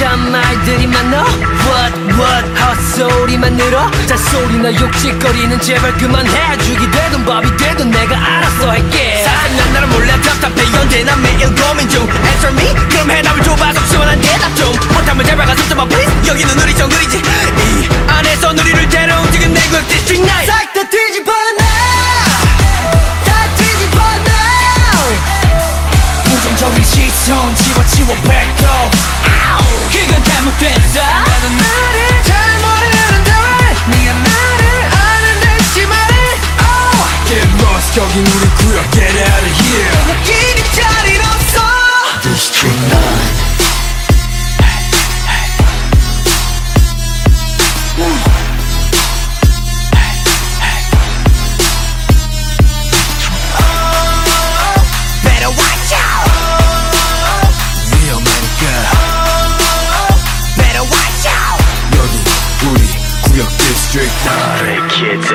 참 말들이 많어 What what 헛소리만 늘어. 잔소리나 욕짓거리는 제발 그만해. 죽이 되 좀 못하면 제발 가서 좀만 please. 여기는 우리 정글이지. 이 안에서 우리를 데려온 지금 내 구역 디스트릭 나이 싹다 뒤집어 놔다 뒤집어 놔. 부정적인 시선 집어치워 뱉고 그건 잘못됐어 나는 나를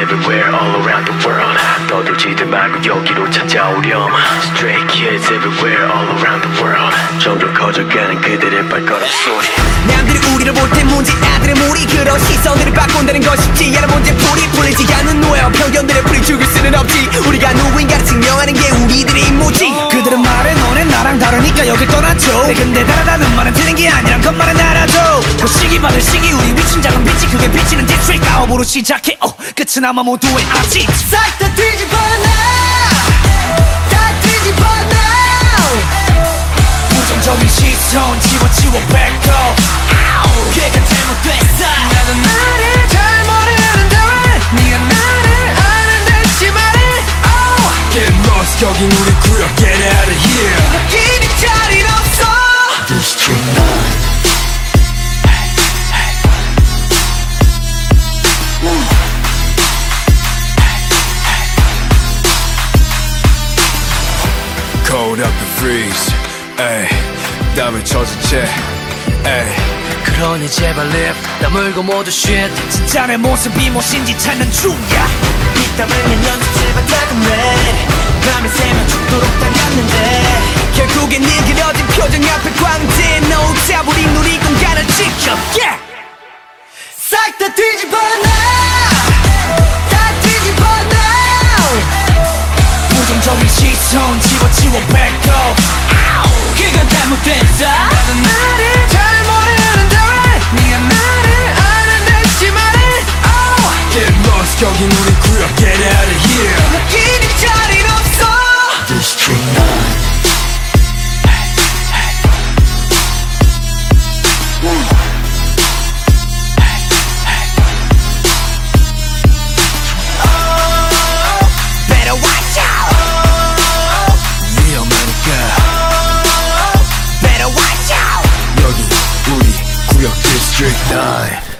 everywhere all around the world 떠들지들 말고 여기로 찾아오렴 Stray kids everywhere all around the world 점점 커져가는 그 다르니까 여길 떠났죠 네, 근데 다르다는 말은 틀린 게 아니란 것만은 알아줘. 그 시기 받을 시기 우리 위친 작은 빛이 그게 비치는 디스트릭 아홉으로 시작해. 어, 끝은 아마 모두의 아지 싹다 뒤집어 놔 다 뒤집어 놔 Get lost 여긴 우리 구역 Get out of here. 길이 자리 없어. District 9 Cold up and freeze 에이 땀을 젖은 채 에이 그러니 제발 립 다물고 모두 shit. 진짜 내 모습이 무엇인지 찾는 중이야. 이 땀을 내 연습실만 다금해 밤을 새며 죽도록 달렸는데 결국엔 네 그려진 표정 앞에 광대 노자 우리 누리 공간을 지켜 yeah! 싹다 뒤집어 놔다 뒤집어 놔 부정적인 시선 집어치워 뱉고 그건 잘못됐어 나는 나를 잘 모르는데 왜 네가 나를 아는 듯이 말해. Oh. Get lost. 여긴 우리 구역 Get out of here. 길이 자리 District 9